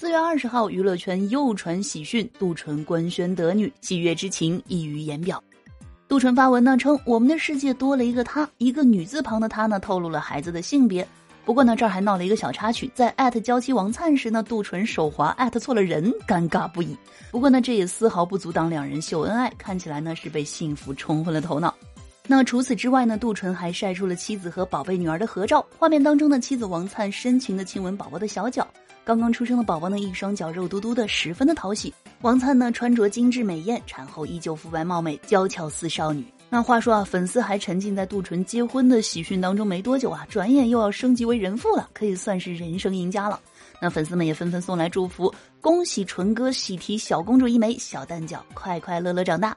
四月二十号，娱乐圈又传喜讯，杜淳官宣得女，喜悦之情溢于言表。杜淳发文呢称：“我们的世界多了一个她，一个女字旁的她呢，透露了孩子的性别。”不过呢，这儿还闹了一个小插曲，在艾特娇妻王灿时呢，杜淳手滑艾特错了人，尴尬不已。不过呢，这也丝毫不阻挡两人秀恩爱，看起来呢是被幸福冲昏了头脑。那除此之外呢，杜淳还晒出了妻子和宝贝女儿的合照，画面当中的妻子王灿深情的亲吻宝宝的小脚，刚刚出生的宝宝呢一双脚肉嘟嘟的，十分的讨喜。王灿呢穿着精致美艳，产后依旧肤白貌美，娇俏似少女。那话说啊，粉丝还沉浸在杜淳结婚的喜讯当中没多久啊，转眼又要升级为人父了，可以算是人生赢家了。那粉丝们也纷纷送来祝福，恭喜淳哥喜提小公主一枚，小蛋饺快快乐乐长大。